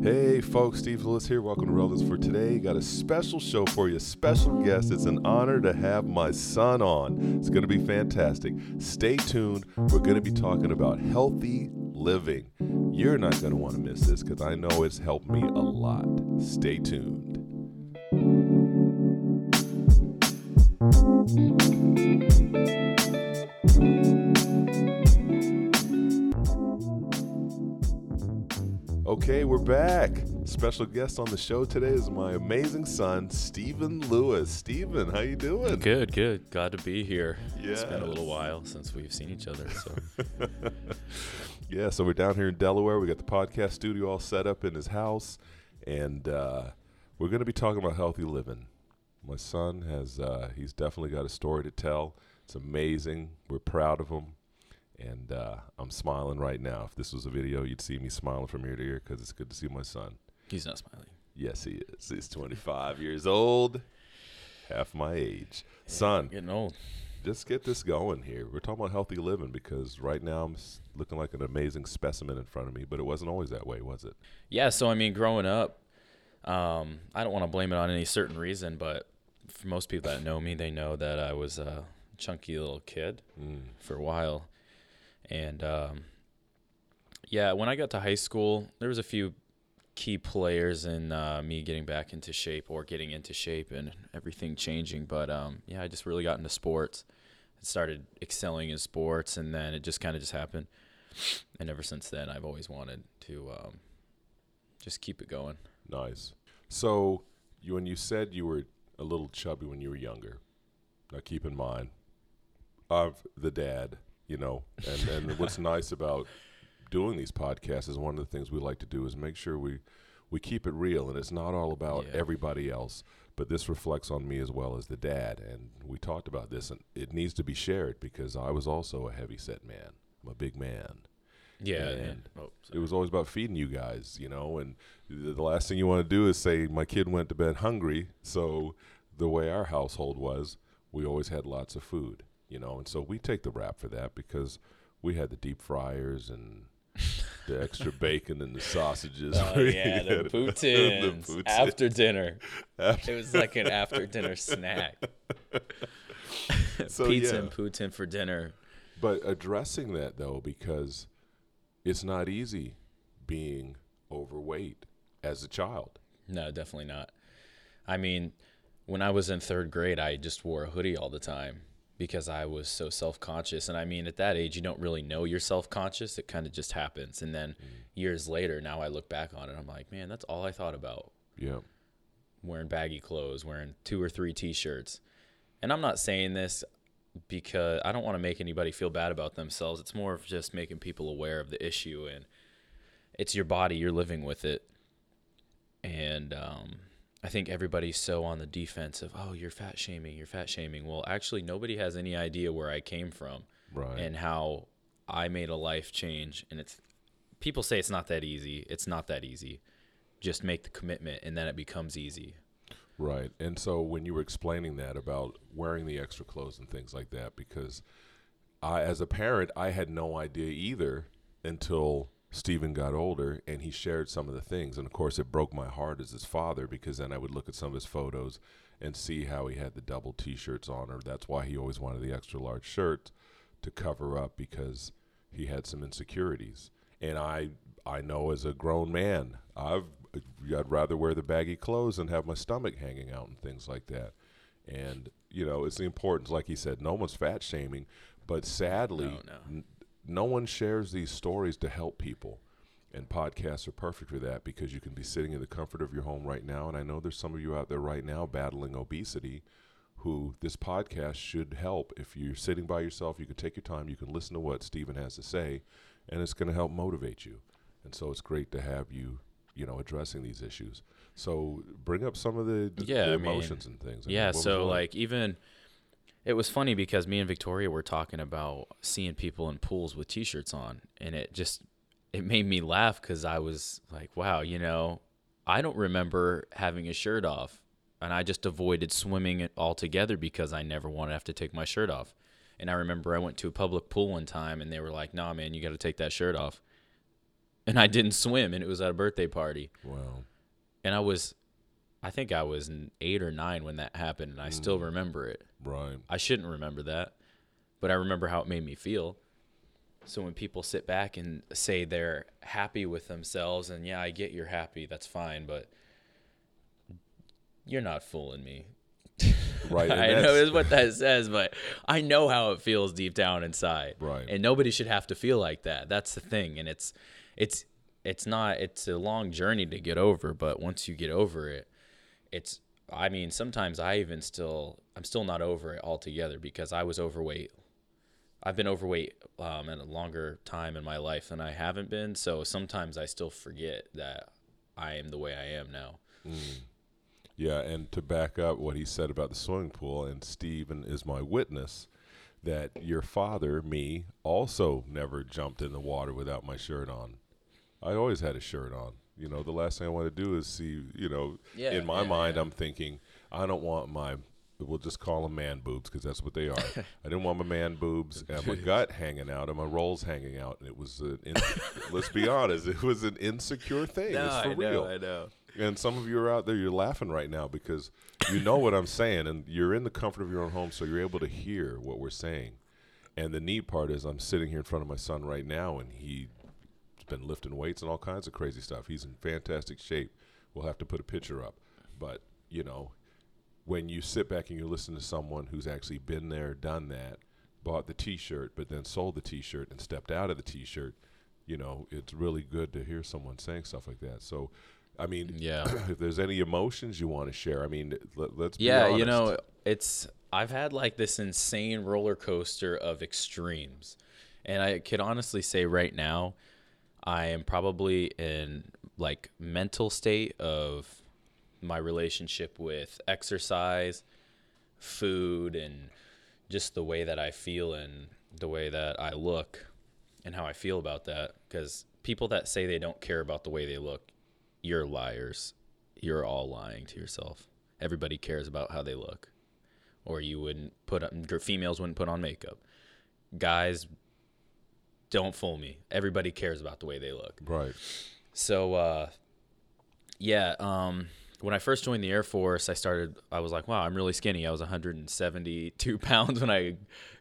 Hey folks, Steve Lewis here. Welcome to Relevance for today. Got a special show for you, special guest. It's an honor to have my son on. It's going to be fantastic. Stay tuned. We're going to be talking about healthy living. You're not going to want to miss this because I know it's helped me a lot. Stay tuned. Okay, we're back. Special guest on the show today is my amazing son, Stephen Lewis. Stephen, how you doing? Good, good. Glad to be here. It's been a little while since we've seen each other. So Yeah, so we're down here in Delaware. We got the podcast studio all set up in his house, and uh, we're going to be talking about healthy living. My son has, uh, he's definitely got a story to tell. It's amazing. We're proud of him. And uh, I'm smiling right now. If this was a video, you'd see me smiling from ear to ear because it's good to see my son. he's not smiling. Yes, he is. He's 25 years old, half my age. Son, Getting old. let's get this going here. We're talking about healthy living because right now I'm looking like an amazing specimen in front of me, but it wasn't always that way, was it? Yeah. So I mean, growing up, um, I don't want to blame it on any certain reason, but for most people that know me, they know that I was a chunky little kid Mm. for a while, and um, yeah, when I got to high school, there was a few key players in uh, me getting back into shape or getting into shape and everything changing. But um, yeah, I just really got into sports. and started excelling in sports, and then it just kind of just happened. And ever since then, I've always wanted to um, just keep it going. Nice. So, you when you said you were a little chubby when you were younger, now keep in mind, I'm the dad, you know, and, and what's nice about doing these podcasts is one of the things we like to do is make sure we we keep it real, and it's not all about Yeah. everybody else, but this reflects on me as well as the dad, and we talked about this, and it needs to be shared because I was also a heavy set man. I'm a big man. Yeah. And oh, It was always about feeding you guys, you know, and the the last thing you want to do is say, my kid went to bed hungry. So the way our household was, we always had lots of food, you know, and so we take the rap for that because we had the deep fryers and the extra bacon and the sausages. Oh yeah, the The poutines poutine. after dinner. After- It was like an after dinner snack. So, Pizza yeah. and poutine for dinner. But addressing that though, because it's not easy being overweight as a child. No, definitely not. I mean, when I was in third grade, I just wore a hoodie all the time because I was so self conscious. And I mean, at that age, you don't really know you're self conscious. It kind of just happens. And then years later, now I look back on it, I'm like, man, that's all I thought about Yeah. wearing baggy clothes, wearing two or three t shirts. And I'm not saying this because I don't want to make anybody feel bad about themselves. It's more of just making people aware of the issue and it's your body, you're living with it. And um, I think everybody's so on the defense of, oh, you're fat shaming, you're fat shaming. Well, actually, nobody has any idea where I came from Right. and how I made a life change. And it's people say it's not that easy. It's not that easy. Just make the commitment, and then it becomes easy. Right. And so when you were explaining that about wearing the extra clothes and things like that, because I, as a parent, I had no idea either until Stephen got older and he shared some of the things. And of course, it broke my heart as his father because then I would look at some of his photos and see how he had the double t shirts on, or that's why he always wanted the extra large shirt to cover up because he had some insecurities. And I, I know as a grown man, I've I'd rather wear the baggy clothes and have my stomach hanging out and things like that. And you know, it's the importance, like he said, no one's fat shaming, but sadly, No, no. N- no one shares these stories to help people. And podcasts are perfect for that because you can be sitting in the comfort of your home right now. And I know there's some of you out there right now battling obesity who this podcast should help. If you're sitting by yourself, you can take your time, you can listen to what Stephen has to say, and it's going to help motivate you. And so it's great to have you, you know, addressing these issues. So bring up some of the, the- Yeah, the I mean, emotions and things. I Yeah, was so like even it was funny because me and Victoria were talking about seeing people in pools with t-shirts on and it just it made me laugh cuz I was like, wow, you know, I don't remember having a shirt off and I just avoided swimming it altogether because I never wanted to have to take my shirt off. And I remember I went to a public pool one time and they were like, "Nah, man, you got to take that shirt off." and I didn't swim, and it was at a birthday party, Wow. and I was, I think I was eight or nine when that happened, and I still mm. remember it. Right. I shouldn't remember that, but I remember how it made me feel. So when people sit back and say they're happy with themselves, and yeah, I get you're happy, that's fine, but you're not fooling me. Right. I know is what that says, but I know how it feels deep down inside. Right. And nobody should have to feel like that. That's the thing. And it's it's it's not it's a long journey to get over, but once you get over it, it's I mean, sometimes I even still I'm still not over it altogether because I was overweight. I've been overweight um, in a longer time in my life than I haven't been, so sometimes I still forget that I am the way I am now. Yeah, and to back up what he said about the swimming pool, and Stephen is my witness that your father, me, also never jumped in the water without my shirt on. I always had a shirt on. You know, the last thing I want to do is see, you know, Yeah, in my yeah, mind, yeah. I'm thinking, I don't want my, we'll just call them man boobs because that's what they are. I didn't want my man boobs and my gut hanging out and my rolls hanging out. And it was, an in, let's be honest, it was an insecure thing. it's for real. I know. And some of you are out there, you're laughing right now because you know what I'm saying, and you're in the comfort of your own home, so you're able to hear what we're saying. And the neat part is, I'm sitting here in front of my son right now, and he's been lifting weights and all kinds of crazy stuff. He's in fantastic shape. We'll have to put a picture up. But, you know, when you sit back and you listen to someone who's actually been there, done that, bought the t shirt, but then sold the t shirt and stepped out of the t shirt, you know, it's really good to hear someone saying stuff like that. So, I mean, Yeah. if there's any emotions you want to share, I mean, let, us Yeah, you know, it's I've had like this insane roller coaster of extremes. And I could honestly say right now I am probably in like mental state of my relationship with exercise, food and just the way that I feel and the way that I look and how I feel about that cuz people that say they don't care about the way they look, you're liars. You're all lying to yourself. Everybody cares about how they look. Or you wouldn't put on, females wouldn't put on makeup. Guys don't fool me. Everybody cares about the way they look. Right. So uh, yeah, um, when I first joined the Air Force, I started. I was like, wow, I'm really skinny. I was 172 pounds when I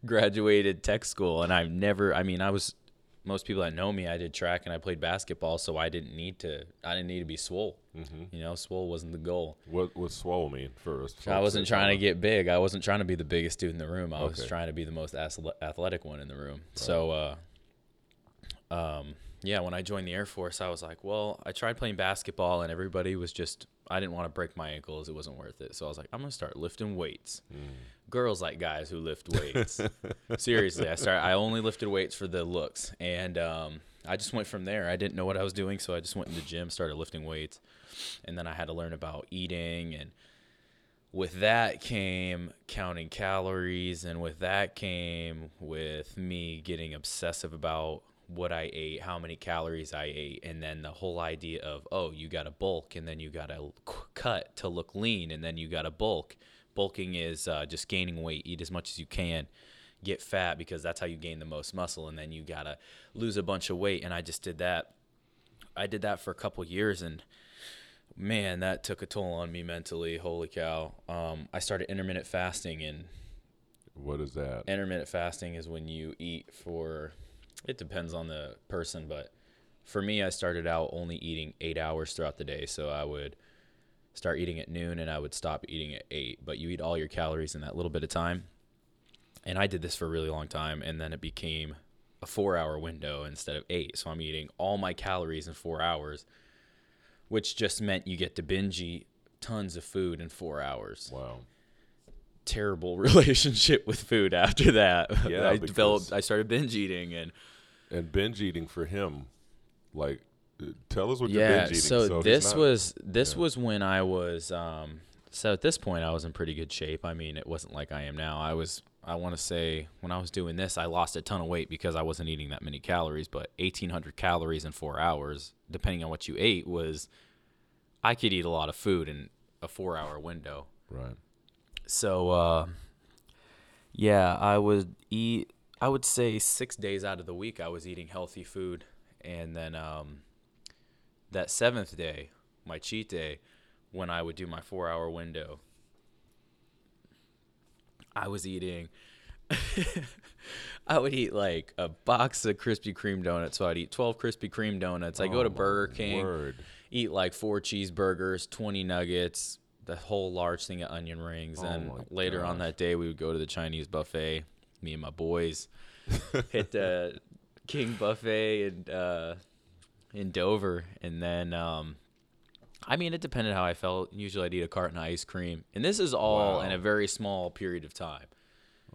graduated tech school, and I've never. I mean, I was. Most people that know me, I did track and I played basketball, so I didn't need to. I didn't need to be swole. Mm-hmm. You know, swole wasn't the goal. What what swole mean first? I wasn't trying to get big. I wasn't trying to be the biggest dude in the room. I was trying to be the most athletic one in the room. So, uh, um, yeah, when I joined the Air Force, I was like, well, I tried playing basketball and everybody was just, I didn't want to break my ankles. It wasn't worth it. So I was like, I'm going to start lifting weights. Girls like guys who lift weights. Seriously, I started, I only lifted weights for the looks. And, um, I just went from there. I didn't know what I was doing, so I just went in the gym, started lifting weights, and then I had to learn about eating and with that came counting calories and with that came with me getting obsessive about what I ate, how many calories I ate, and then the whole idea of oh, you got to bulk and then you got to cut to look lean and then you got to bulk. Bulking is uh, just gaining weight, eat as much as you can, get fat because that's how you gain the most muscle, and then you got to lose a bunch of weight. And I just did that. I did that for a couple years and man, that took a toll on me mentally. Holy cow. Um, I started intermittent fasting, and What is that? intermittent fasting is when you eat for, it depends on the person, but for me, I started out only eating eight hours throughout the day. So I would start eating at noon and I would stop eating at eight, but you eat all your calories in that little bit of time. And I did this for a really long time, and then it became a four hour window instead of eight. So I'm eating all my calories in four hours, which just meant you get to binge eat tons of food in four hours. Wow. Terrible relationship with food after that. Yeah, I developed, I started binge eating, and And binge eating for him, like, tell us what you're binge eating. So, he's this not- was this yeah. was when I was. Um, so at this point, I was in pretty good shape. I mean, it wasn't like I am now. I was. I want to say when I was doing this, I lost a ton of weight because I wasn't eating that many calories. But 1,800 calories in four hours, depending on what you ate, was. I could eat a lot of food in a four-hour window. right. So uh yeah, I would eat I would say 6 days out of the week I was eating healthy food and then um that seventh day, my cheat day, when I would do my four hour window, I was eating. I would eat like a box of Krispy Kreme donuts. So I'd eat 12 Krispy Kreme donuts. I go Oh, to Burger King, word. eat like four cheeseburgers, 20 nuggets, the whole large thing of onion rings. Oh and later on that day, we would go to the Chinese buffet, me and my boys, hit the King buffet and uh, in Dover. And then, um, I mean, it depended how I felt. Usually I'd eat a carton of ice cream. And this is all in a very small period of time.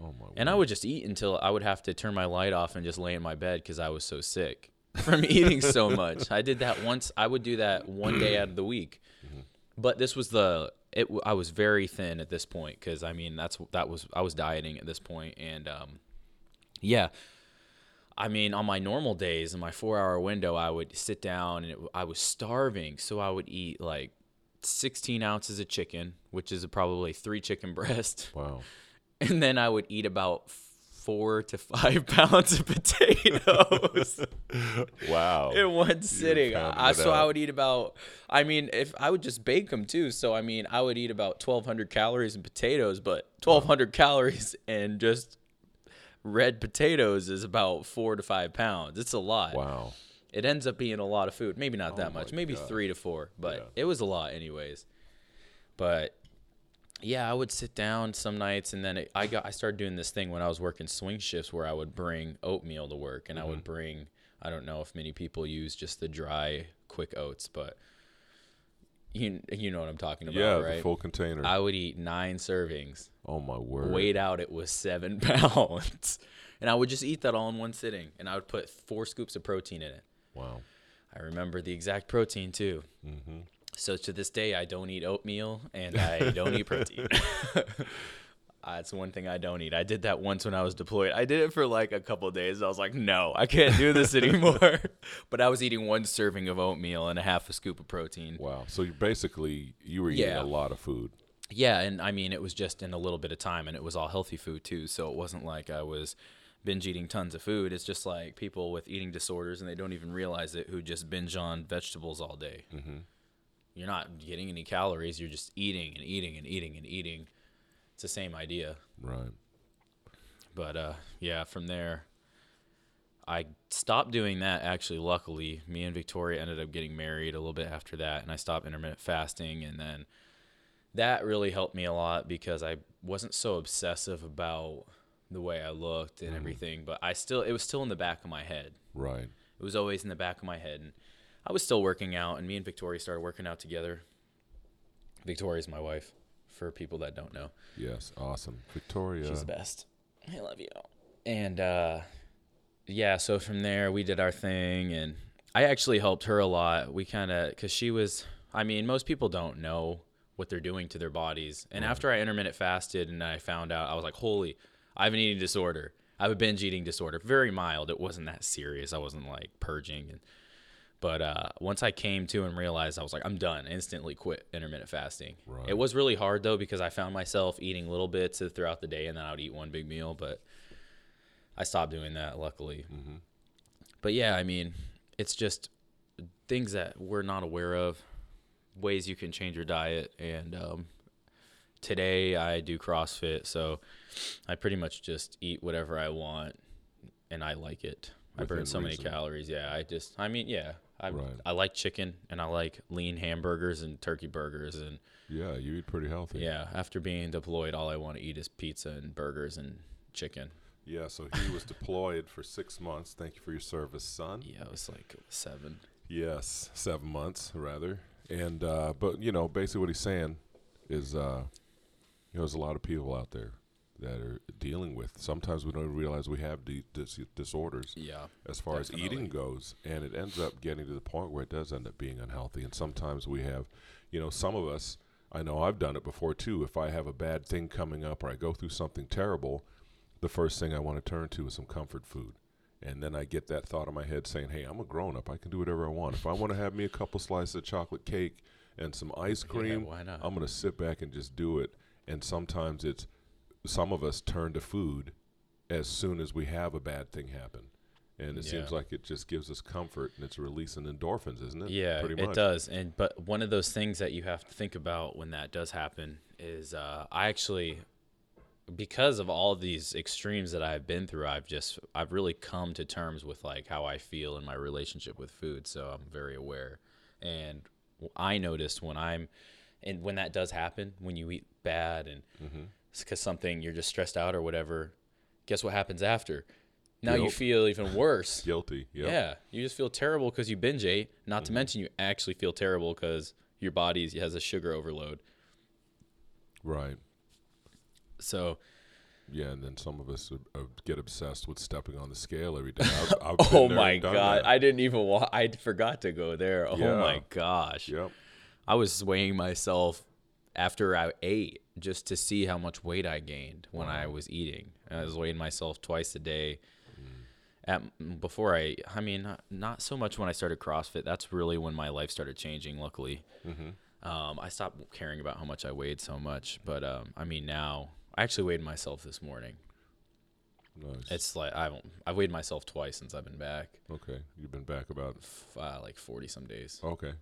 Oh my. And I would just eat until I would have to turn my light off and just lay in my bed because I was so sick from eating so much. I did that once. I would do that one day out of the week. But this was the it. I was very thin at this point because I mean that's that was I was dieting at this point and um, yeah. I mean, on my normal days, in my four-hour window, I would sit down and it, I was starving, so I would eat like 16 ounces of chicken, which is probably three chicken breasts Wow. and then I would eat about four to five pounds of potatoes Wow. in one sitting. I, so I would eat about. I mean, if I would just bake them too. So I mean, I would eat about twelve hundred calories in potatoes, but twelve hundred calories and just red potatoes is about four to five pounds. It's a lot. Wow. It ends up being a lot of food. Maybe not Oh that much. Maybe gosh. three to four, but Yeah. it was a lot anyways. But yeah, I would sit down some nights, and then it, I got I started doing this thing when I was working swing shifts where I would bring oatmeal to work, and I Mm-hmm. would bring I don't know if many people use just the dry quick oats, but you you know what I'm talking about, yeah, right? the full container. I would eat nine servings. oh my word. Weighed out, it was seven pounds, and I would just eat that all in one sitting, and I would put four scoops of protein in it. Wow. I remember the exact protein too. Mm-hmm. So to this day, I don't eat oatmeal and I don't eat protein. That's one thing I don't eat. I did that once when I was deployed. I did it for like a couple of days. I was like, no, I can't do this anymore. but I was eating one serving of oatmeal and a half a scoop of protein. Wow. So you basically you were eating Yeah. a lot of food. Yeah, and I mean, it was just in a little bit of time, and it was all healthy food too. So it wasn't like I was binge eating tons of food. It's just like people with eating disorders, and they don't even realize it, who just binge on vegetables all day. Mm-hmm. You're not getting any calories. You're just eating and eating and eating and eating. It's the same idea. Right. But uh, yeah, from there, I stopped doing that. Actually, luckily, me and Victoria ended up getting married a little bit after that, and I stopped intermittent fasting, and then that really helped me a lot because I wasn't so obsessive about the way I looked and everything. But I still, it was still in the back of my head. Right. It was always in the back of my head, and I was still working out, and me and Victoria started working out together. Victoria's my wife, for people that don't know. Yes. Awesome. Victoria. She's the best. I love you. And uh, yeah, so from there we did our thing, and I actually helped her a lot. We kind of, cause she was, I mean, most people don't know what they're doing to their bodies. And after I intermittent fasted, and I found out, I was like, holy, I have an eating disorder. I have a binge eating disorder. Very mild. It wasn't that serious. I wasn't like purging and. But uh, once I came to and realized, I was like, I'm done. Instantly quit intermittent fasting. Right. It was really hard though because I found myself eating little bits throughout the day, and then I would eat one big meal. But I stopped doing that, luckily. Mm-hmm. But yeah, I mean, it's just things that we're not aware of, ways you can change your diet. And um, today I do CrossFit, so I pretty much just eat whatever I want, and I like it. I burn so many calories. Yeah, I just, I mean, yeah, I Right. I like chicken and I like lean hamburgers and turkey burgers and Yeah, you eat pretty healthy. yeah. After being deployed, all I want to eat is pizza and burgers and chicken. Yeah. So he was deployed for six months. Thank you for your service, son. Yeah, it was like seven. Yes, seven months rather. And uh, but you know, basically what he's saying is, uh, you know, there's a lot of people out there that are dealing with. Sometimes we don't even realize we have de- dis- disorders Yeah. as far as eating goes, and it ends up getting to the point where it does end up being unhealthy. And sometimes we have, you know, some of us. I know I've done it before too. If I have a bad thing coming up or I go through something terrible, the first thing I want to turn to is some comfort food. And then I get that thought in my head saying, hey, I'm a grown up. I can do whatever I want. If I want to have me a couple slices of chocolate cake and some ice cream, not? I'm going to sit back and just do it. And sometimes it's some of us turn to food as soon as we have a bad thing happen. and it Yeah. seems like it just gives us comfort and it's releasing endorphins, isn't it? Yeah, pretty it does. And but one of those things that you have to think about when that does happen is uh, I actually, because of all these extremes that I've been through, I've just I've really come to terms with like how I feel in my relationship with food. So I'm very aware, and I notice when I'm, and when that does happen, when you eat bad and Mm-hmm. Because something you're just stressed out or whatever. Guess what happens after? Now you feel even worse. Guilty. Yep. Yeah, you just feel terrible because you binge ate. Not Mm-hmm. to mention, you actually feel terrible because your body has a sugar overload. Right. So, Yeah, and then some of us uh, uh, get obsessed with stepping on the scale every day. I've, I've oh my god, that. I didn't even want. I forgot to go there. Oh Yeah. my gosh, Yep. I was weighing myself after I ate just to see how much weight I gained when I was eating. I was weighing myself twice a day. At before I, I mean, not, not so much when I started CrossFit. That's really when my life started changing. Luckily, Mm-hmm. um, I stopped caring about how much I weighed so much. But um, I mean, now I actually weighed myself this morning. Nice. It's like I haven't, I've weighed myself twice since I've been back, okay. You've been back about. f- uh, like forty some days. Okay.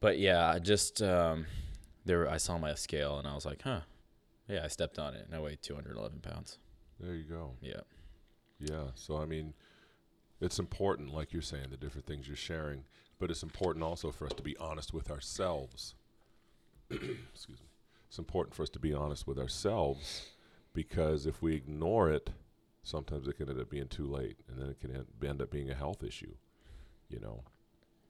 But yeah, I just um, there I saw my scale and I was like, huh, yeah, I stepped on it and I weighed two hundred eleven pounds. There you go. Yeah, Yeah. So I mean, it's important, like you're saying, the different things you're sharing, but it's important also for us to be honest with ourselves. Excuse me. It's important for us to be honest with ourselves because if we ignore it, sometimes it can end up being too late, and then it can end, end up being a health issue. You know.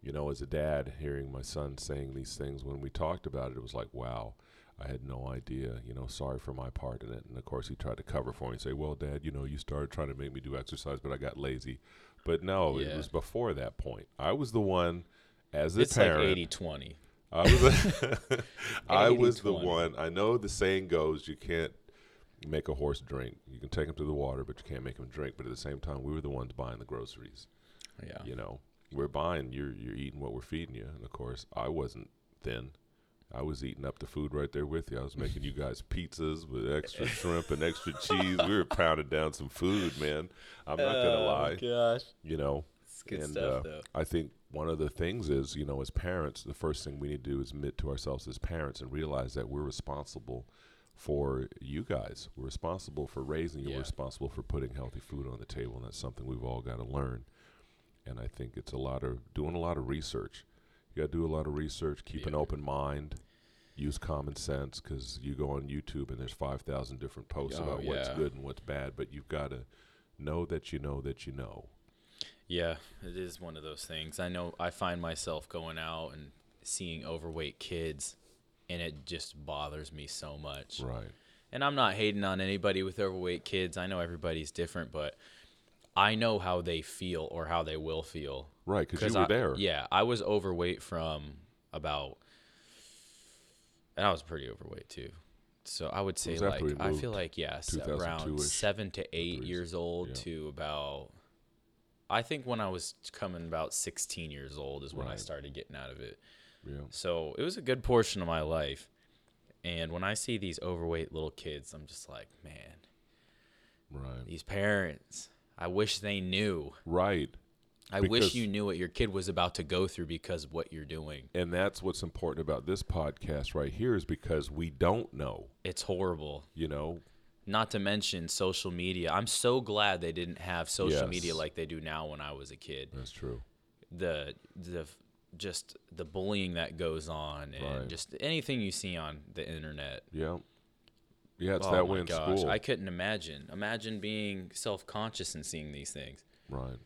You know, as a dad, hearing my son saying these things when we talked about it, it was like, wow, I had no idea. You know, sorry for my part in it. And of course, he tried to cover for me and say, well, Dad, you know, you started trying to make me do exercise, but I got lazy. But no, it was before that point. I was the one, as a it's parent. like 80-20. I was, I was the one. I know the saying goes, you can't make a horse drink. You can take him to the water, but you can't make him drink. But at the same time, we were the ones buying the groceries Yeah, you know we're buying you're you're eating what we're feeding you. And of course i wasn't thin i was eating up the food right there with you. I was making you guys pizzas with extra shrimp and extra cheese. We were pounding down some food man. I'm not gonna lie. Gosh, you know it's good and stuff uh, though. i think one of the things is you know as parents the first thing we need to do is admit to ourselves as parents and realize that we're responsible for you guys. We're responsible for raising you. Yeah. we're responsible for putting healthy food on the table and that's something we've all got to learn and I think it's a lot of doing a lot of research. You got to do a lot of research, keep an open mind, use common sense because you go on YouTube and there's 5,000 different posts Oh, about what's yeah. good and what's bad, but you've got to know that you know that you know. Yeah, it is one of those things. I know I find myself going out and seeing overweight kids, and it just bothers me so much. Right. And I'm not hating on anybody with overweight kids. I know everybody's different, but I know how they feel or how they will feel. Right, because you I, were there. Yeah, I was overweight from about, and I was pretty overweight too. So I would say like I feel like yeah, s- around seven to eight years old Yeah. to about. I think when I was coming about 16 years old is when I started getting out of it. Yeah. So it was a good portion of my life. And when I see these overweight little kids, I'm just like, man, Right. these parents, I wish they knew. Right. I Because- wish you knew what your kid was about to go through because of what you're doing. And that's what's important about this podcast right here is because we don't know, It's horrible. you know. Not to mention social media. I'm so glad they didn't have social Yes. media like they do now when I was a kid. That's true. The the just the bullying that goes on and Right. just anything you see on the internet. Yeah. Yeah, it's oh that way in gosh, school. I couldn't imagine. Imagine being self-conscious and seeing these things. right.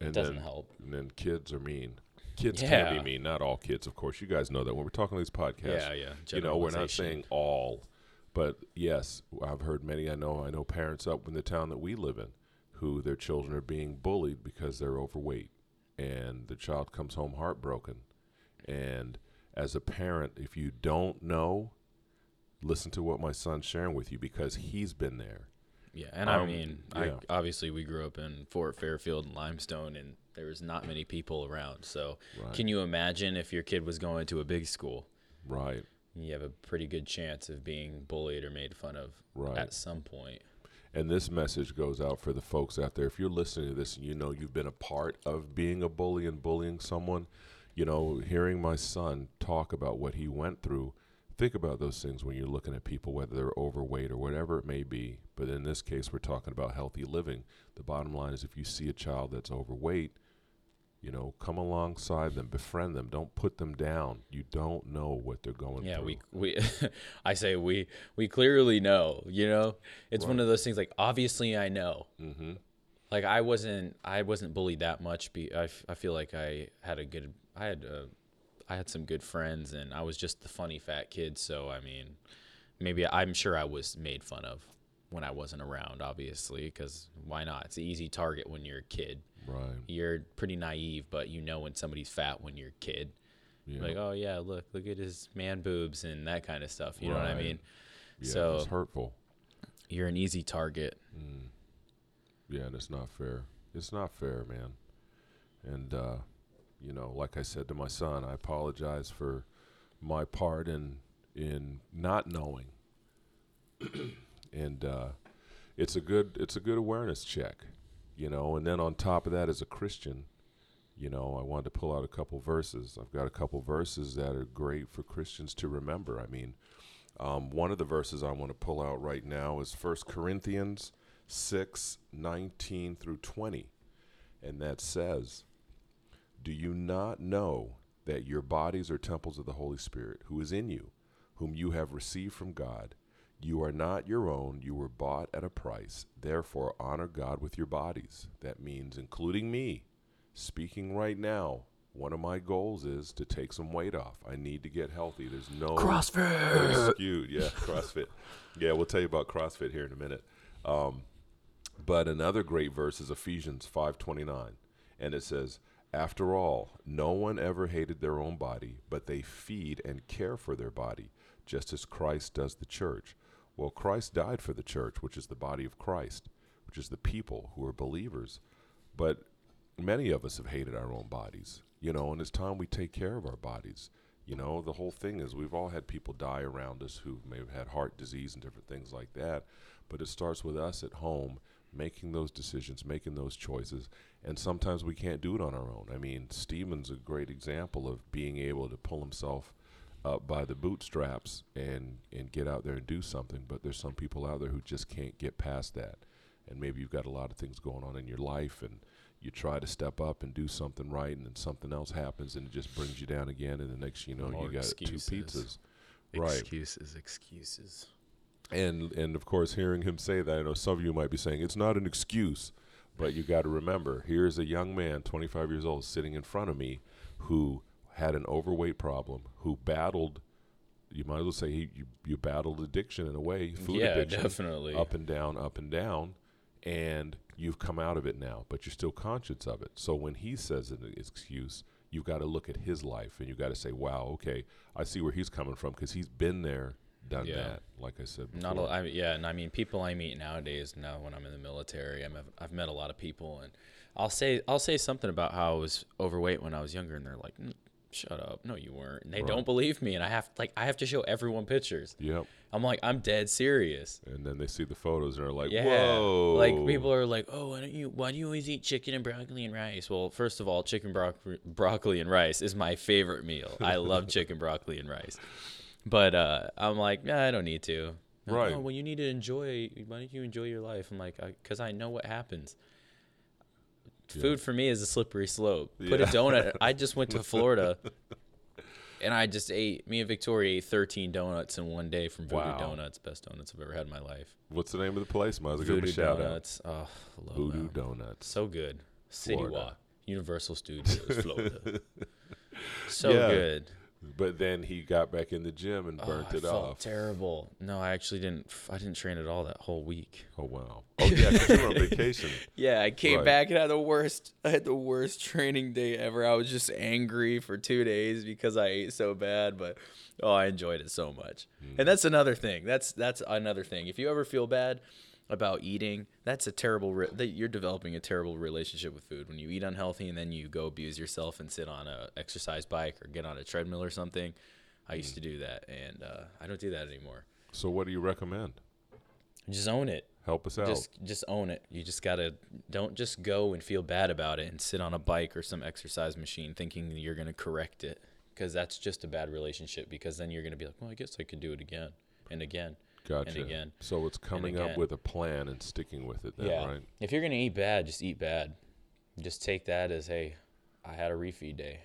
It And doesn't then, help. And then kids are mean. Kids can be mean. Not all kids, of course. You guys know that when we're talking on these podcasts. Yeah, yeah. you know, we're not saying all, but yes, I've heard many. I know, I know parents up in the town that we live in, who their children are being bullied because they're overweight, and the child comes home heartbroken. And as a parent, if you don't know, listen to what my son's sharing with you because he's been there. Yeah, and I Um, mean, yeah. I obviously we grew up in Fort Fairfield and Limestone, and there was not many people around. So, Right. can you imagine if your kid was going to a big school? Right. You have a pretty good chance of being bullied or made fun of Right. at some point. And this message goes out for the folks out there. If you're listening to this and you know you've been a part of being a bully and bullying someone, you know, hearing my son talk about what he went through, think about those things when you're looking at people, whether they're overweight or whatever it may be. But in this case, we're talking about healthy living. The bottom line is if you see a child that's overweight, you know, come alongside them, befriend them. Don't put them down. You don't know what they're going Yeah, through. Yeah, we we I say we we clearly know, you know? It's one of those things like obviously I know. mm-hmm. Like I wasn't I wasn't bullied that much be I, f- I feel like I had a good I had uh, I had some good friends and I was just the funny fat kid, so I mean, maybe I'm sure I was made fun of when I wasn't around obviously cuz why not? It's an easy target when you're a kid. Right. You're pretty naive, but you know when somebody's fat when you're a kid. Yeah. Like, oh yeah, look, look at his man boobs and that kind of stuff. You know what I Right. mean? yeah, so- it's hurtful. You're an easy target. Mm. Yeah, and it's not fair. It's not fair, man. And uh, you know, like I said to my son, I apologize for my part in in not knowing. and uh, it's a good it's a good awareness check, you know. And then on top of that, as a Christian, you know, I wanted to pull out a couple verses. I've got a couple verses that are great for Christians to remember. I mean, um, one of the verses I want to pull out right now is First Corinthians 6 19 through 20. And that says, Do you not know that your bodies are temples of the Holy Spirit, who is in you, whom you have received from God? You are not your own, you were bought at a price. Therefore, honor God with your bodies. That means including me. Speaking right now, one of my goals is to take some weight off. I need to get healthy. There's no CrossFit. excuse. Yeah, CrossFit. yeah, we'll tell you about CrossFit here in a minute. Um, but another great verse is Ephesians 5:29, and it says, "After all, no one ever hated their own body, but they feed and care for their body, just as Christ does the church. Well, Christ died for the church, which is the body of Christ, which is the people who are believers. But many of us have hated our own bodies, you know, and it's time we take care of our bodies. You know, the whole thing is we've all had people die around us who may have had heart disease and different things like that. But it starts with us at home making those decisions, making those choices. And sometimes we can't do it on our own. I mean, Stephen's a great example of being able to pull himself up by the bootstraps and, and get out there and do something. But there's some people out there who just can't get past that. And maybe you've got a lot of things going on in your life and you try to step up and do something right and then something else happens and it just brings you down again and the next you know More you got excuses. two pizzas right Excuses, excuses. And and of course hearing him say that i know some of you might be saying it's not an excuse but you got to remember here's a young man 25 years old sitting in front of me who had an overweight problem who battled you might as well say he, you, you battled addiction in a way food yeah, addiction definitely. up and down, up and down, and you've come out of it now, but you're still conscious of it. So when he says an excuse, you've got to look at his life and you've got to say, "Wow, okay, I see where he's coming from because he's been there, done Yeah. that." Like I said before. Not a, I, yeah, and I mean people I meet nowadays. Now when I'm in the military, I'm, I've met a lot of people, and I'll say I'll say something about how I was overweight when I was younger, and they're like, "Mm, "Shut up, no, you weren't." And they Right. don't believe me, and I have like I have to show everyone pictures. Yep. I'm like, I'm dead serious. And then they see the photos and are like, Yeah, "Whoa!" like people are like, "Oh, why don't you? Why do you always eat chicken and broccoli and rice?" Well, first of all, chicken broccoli, broccoli and rice is my favorite meal. I love chicken broccoli and rice, but uh, I'm like, nah, I don't need to. Like, Right. Oh, well, you need to enjoy. Why don't you enjoy your life? I'm like, because I, know what happens. Yeah. Food for me is a slippery slope. Put Yeah. a donut. I just went to Florida. And I just ate. Me and Victoria ate 13 donuts in one day from Voodoo Wow. Donuts. Best donuts I've ever had in my life. What's the name of the place? Might as well give a shout Donuts. Oh, love. Voodoo them. Donuts. So good. City Florida. Walk. Universal Studios, Florida. so Yeah. good. But then he got back in the gym and Oh, burnt I it off. terrible. No, I actually didn't. I didn't train at all that whole week. Oh wow. Oh yeah, 'cause you were on vacation. Yeah, I came Right. back and had the worst. I had the worst training day ever. I was just angry for two days because I ate so bad. But oh, I enjoyed it so much. Hmm. And that's another thing. That's that's another thing. If you ever feel bad about eating, that's a terrible. Re- that you're developing a terrible relationship with food when you eat unhealthy and then you go abuse yourself and sit on a exercise bike or get on a treadmill or something. I used to do that, and uh, I don't do that anymore. So what do you recommend? Just own it. Help us out. Just just own it. You just gotta don't just go and feel bad about it and sit on a bike or some exercise machine thinking you're gonna correct it because that's just a bad relationship. Because then you're gonna be like, well, I guess I could do it again and again. Gotcha. again, so it's coming up with a plan and sticking with it. Then, yeah. right? If you're gonna eat bad, just eat bad. Just take that as hey, I had a refeed day.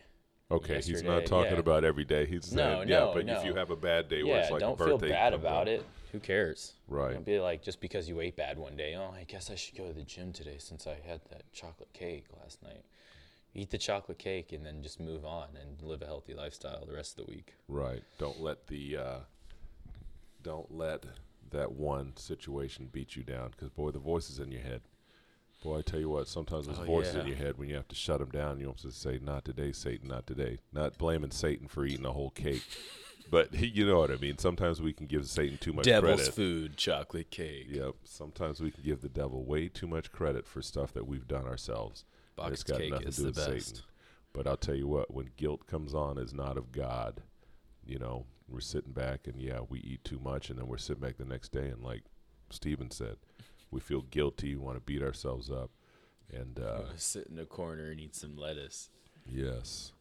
Okay, he's not talking yeah. about every day. He's No, saying, yeah, no, but if you have a bad day where it's like a don't birthday, feel bad about up- it. Who cares? Right. Don't be like just because you ate bad one day. Oh, I guess I should go to the gym today since I had that chocolate cake last night. Eat the chocolate cake and then just move on and live a healthy lifestyle the rest of the week. Right. Don't let the uh, don't let that one situation beat you down because boy, the voices in your head. Boy, I tell you what, sometimes those Oh, voices in your head when you have to shut them down, you have to say, "Not today, Satan, not today." Not blaming Satan for eating a whole cake, but you know what I mean. Sometimes we can give Satan too much Devil's credit. food, chocolate cake. Yep. Sometimes we can give the devil way too much credit for stuff that we've done ourselves. Box it's got cake nothing is to do the with best. Satan. But I'll tell you what, when guilt comes on, is not of God. You know, we're sitting back and yeah, we eat too much, and then we're sitting back the next day and like Stephen said, we feel guilty, want to beat ourselves up, and uh, sit in a corner and eat some lettuce. yes,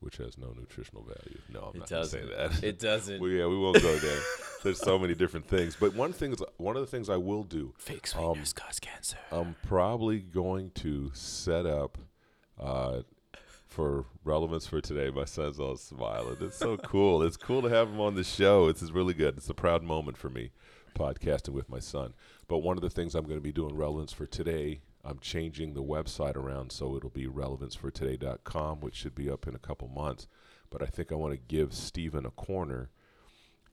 which has no nutritional value. No, I'm It not going to say that. It doesn't. well, yeah, we won't go there. There's so many different things, but one thing is one of the things I will do Fake um, sweeteners cause cancer. I'm probably going to set up uh, for relevance for today. My son's all smiling. It's so cool. It's cool to have him on the show. It's really good. It's a proud moment for me, podcasting with my son. But one of the things I'm going to be doing relevance for today, I'm changing the website around so it'll be relevancefortoday.com, which should be up in a couple months. But I think I want to give Stephen a corner,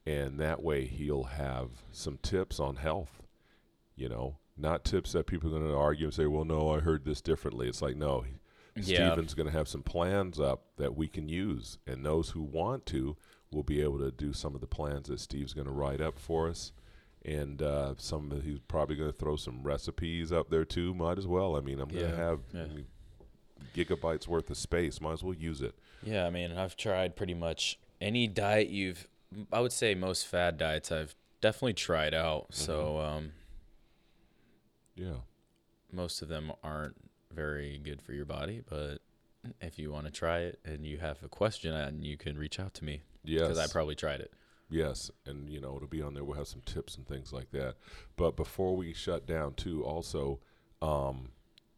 and that way he'll have some tips on health you know, not tips that people are going to argue and say, well, no, I heard this differently. It's like, no, Yeah. Stephen's going to have some plans up that we can use, and those who want to will be able to do some of the plans that Steve's going to write up for us. And uh, some he's probably going to throw some recipes up there too. Might as well. I mean, I'm going to Yeah, have yeah. Gigabytes worth of space. Might as well use it. Yeah, I mean, I've tried pretty much any diet you've. I would say most fad diets I've definitely tried out. So um, Yeah. most of them aren't very good for your body, but if you want to try it and you have a question, and you can reach out to me Yes. because I probably tried it. Yes, and you know it'll be on there. We'll have some tips and things like that. But before we shut down, too, also, um,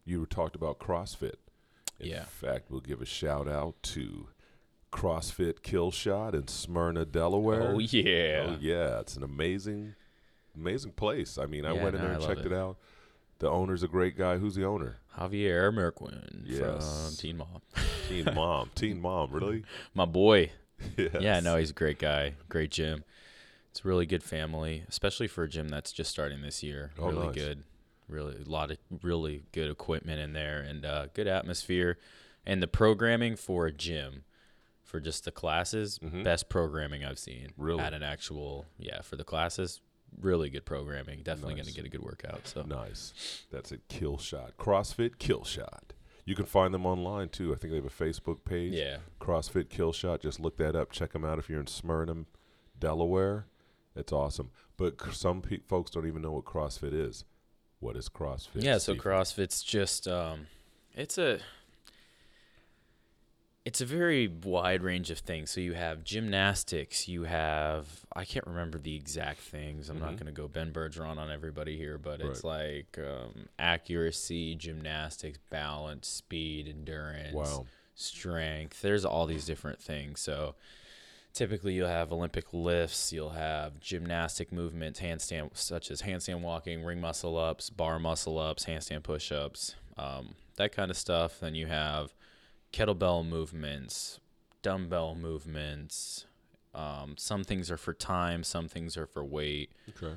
you talked about CrossFit. In Yeah. fact, we'll give a shout out to CrossFit Kill Shot in Smyrna, Delaware. Oh yeah, Oh, yeah, it's an amazing, amazing place. I mean, I Yeah, went in no, there and checked it. it. out. The owner's a great guy. Who's the owner? Javier Marroquin Yes. from Teen Mom. Teen Mom. Teen Mom, really? My boy. yes. Yeah, no, he's a great guy. Great gym. It's a really good family, especially for a gym that's just starting this year. Oh, really nice. good. Really a lot of really good equipment in there and uh, good atmosphere. And the programming for a gym for just the classes, Mhm. best programming I've seen. Really? At an actual yeah, for the classes, really good programming. Definitely Nice. gonna get a good workout. So Nice. That's a kill shot. CrossFit Kill Shot. You can find them online too. I think they have a Facebook page. yeah. CrossFit Kill Shot. Just look that up. Check them out if you're in Smyrna, Delaware. It's awesome. But c- some pe- folks don't even know what CrossFit is. What is CrossFit? Yeah, so Steve? CrossFit's just um it's a it's a very wide range of things. So you have gymnastics, you have I can't remember the exact things. I'm not Mhm. going to go Ben Bergeron on everybody here, but it's like um, accuracy, gymnastics, balance, speed, endurance, Wow. strength. There's all these different things. So typically you'll have Olympic lifts, you'll have gymnastic movements, handstand such as handstand walking, ring muscle ups, bar muscle ups, handstand push ups, um, that kind of stuff. Then you have kettlebell movements, dumbbell movements. Um, some things are for time, some things are for weight. Okay.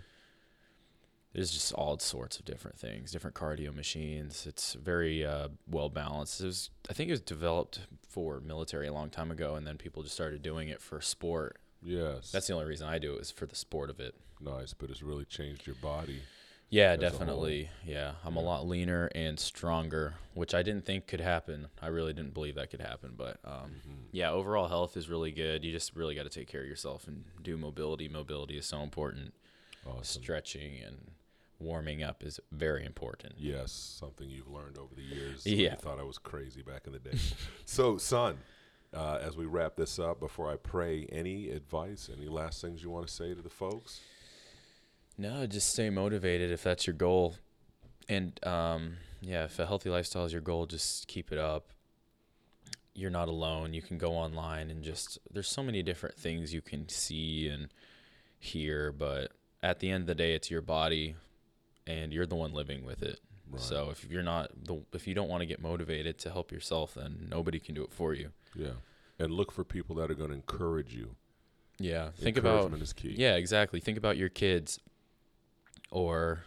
There's just all sorts of different things, different cardio machines. It's very uh, well balanced. It was, I think it was developed for military a long time ago, and then people just started doing it for sport. Yes. That's the only reason I do it is for the sport of it. nice, but it's really changed your body. Yeah, As a whole. definitely. Yeah, I'm a lot leaner and stronger, which I didn't think could happen. I really didn't believe that could happen, but um, Mm-hmm. yeah, overall health is really good. You just really got to take care of yourself and do mobility. Mobility is so important. Awesome. Stretching and warming up is very important. Yes, something you've learned over the years. Yeah. You thought I was crazy back in the day. so, son, uh, as we wrap this up, before I pray, any advice, any last things you want to say to the folks? No, just stay motivated if that's your goal. And um, yeah, if a healthy lifestyle is your goal, just keep it up. You're not alone. You can go online and just there's so many different things you can see and hear, but at the end of the day it's your body and you're the one living with it. Right. So if you're not the if you don't want to get motivated to help yourself, then nobody can do it for you. Yeah. And look for people that are going to encourage you. Yeah, think about is key. Yeah, exactly. Think about your kids or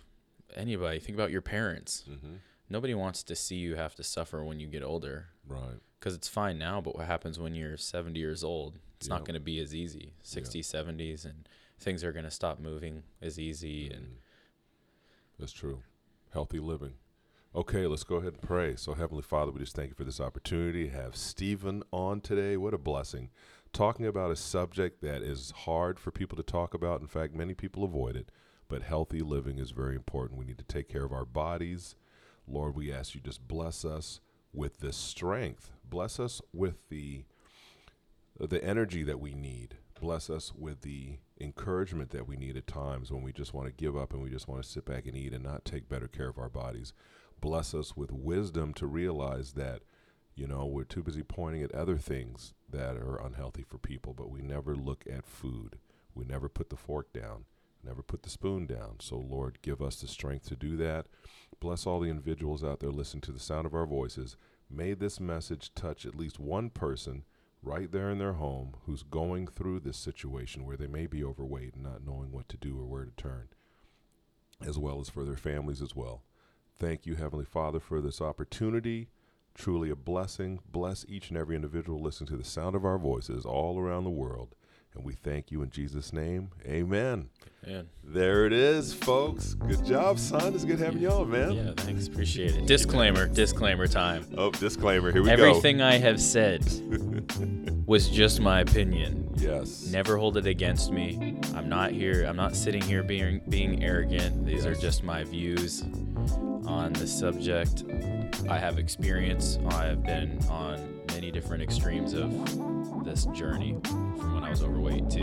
anybody. Think about your parents. Mm-hmm. Nobody wants to see you have to suffer when you get older Right. because it's fine now, but what happens when you're 70 years old? It's Yeah. not going to be as easy. 60s, 70s, and things are going to stop moving as easy. And Mhm. That's true. Healthy living. Okay, let's go ahead and pray. So, Heavenly Father, we just thank you for this opportunity to have Steven on today. What a blessing. Talking about a subject that is hard for people to talk about. In fact, many people avoid it, but healthy living is very important. We need to take care of our bodies. Lord, we ask you just bless us with this strength. Bless us with the the energy that we need. Bless us with the encouragement that we need at times when we just want to give up and we just want to sit back and eat and not take better care of our bodies. Bless us with wisdom to realize that, you know, we're too busy pointing at other things that are unhealthy for people, but we never look at food. We never put the fork down, never put the spoon down. So, Lord, give us the strength to do that. Bless all the individuals out there listening to the sound of our voices. May this message touch at least one person right there in their home who's going through this situation where they may be overweight and not knowing what to do or where to turn, as well as for their families as well. Thank you, Heavenly Father, for this opportunity. Truly a blessing. Bless each and every individual listening to the sound of our voices all around the world. And we thank you in Jesus' name. Amen. man, There it is, folks. Good job, son. It's good having you on, man. yeah, thanks. Appreciate it. Disclaimer, disclaimer time. Oh, disclaimer. Here we go. Everything I have said was just my opinion. Yes. Never hold it against me. I'm not here. I'm not sitting here being being arrogant. These are just my views on the subject. I have experience. I have been on many different extremes of this journey, from when I was overweight to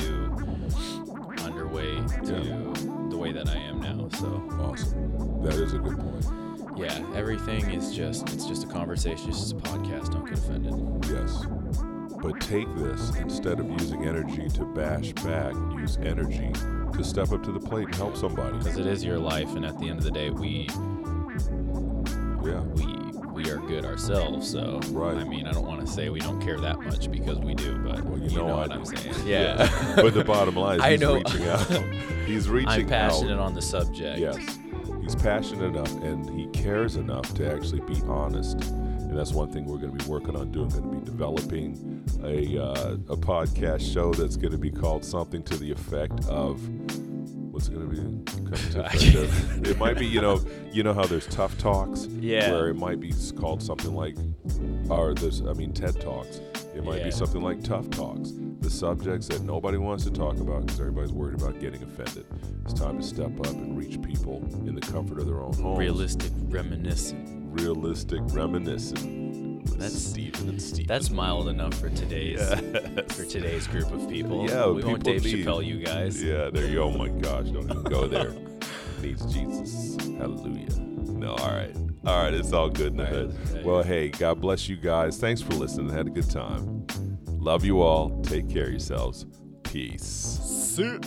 underweight to the way that I am now. So Awesome. That is a good point. yeah, everything is just it's just a conversation. It's just a podcast. Don't get offended. Yes. But take this instead of using energy to bash back, use energy to step up to the plate and help somebody. because it is your life and at the end of the day we Yeah. we we are good ourselves so Right. i mean i don't want to say we don't care that much because we do but Well, you you, know know, what i'm saying yeah, but the bottom line is I he's know. reaching out. He's reaching out. i'm passionate out. on the subject Yes. He's passionate enough and he cares enough to actually be honest. And that's one thing we're going to be working on doing. Going to be developing a uh, a podcast show that's going to be called something to the effect of what's it going to be? Coming to effect it might be you know you know how there's tough talks Yeah. where it might be called something like or there's I mean TED talks. It might Yeah. be something like tough talks. The subjects that nobody wants to talk about because everybody's worried about getting offended. It's time to step up and reach people in the comfort of their own homes. realistic reminiscent realistic, reminiscent. That's- Stephen and Stephen. that's mild enough for today's Yes. for today's group of people Yeah, we won't dave need- chappelle you guys Yeah, there you go. Oh my gosh, don't even go there. Needs Jesus. Hallelujah. No, all right. All right, it's all good in the right, hood. Well, hey, God bless you guys. Thanks for listening. Had a good time. Love you all. Take care of yourselves. Peace. Sit.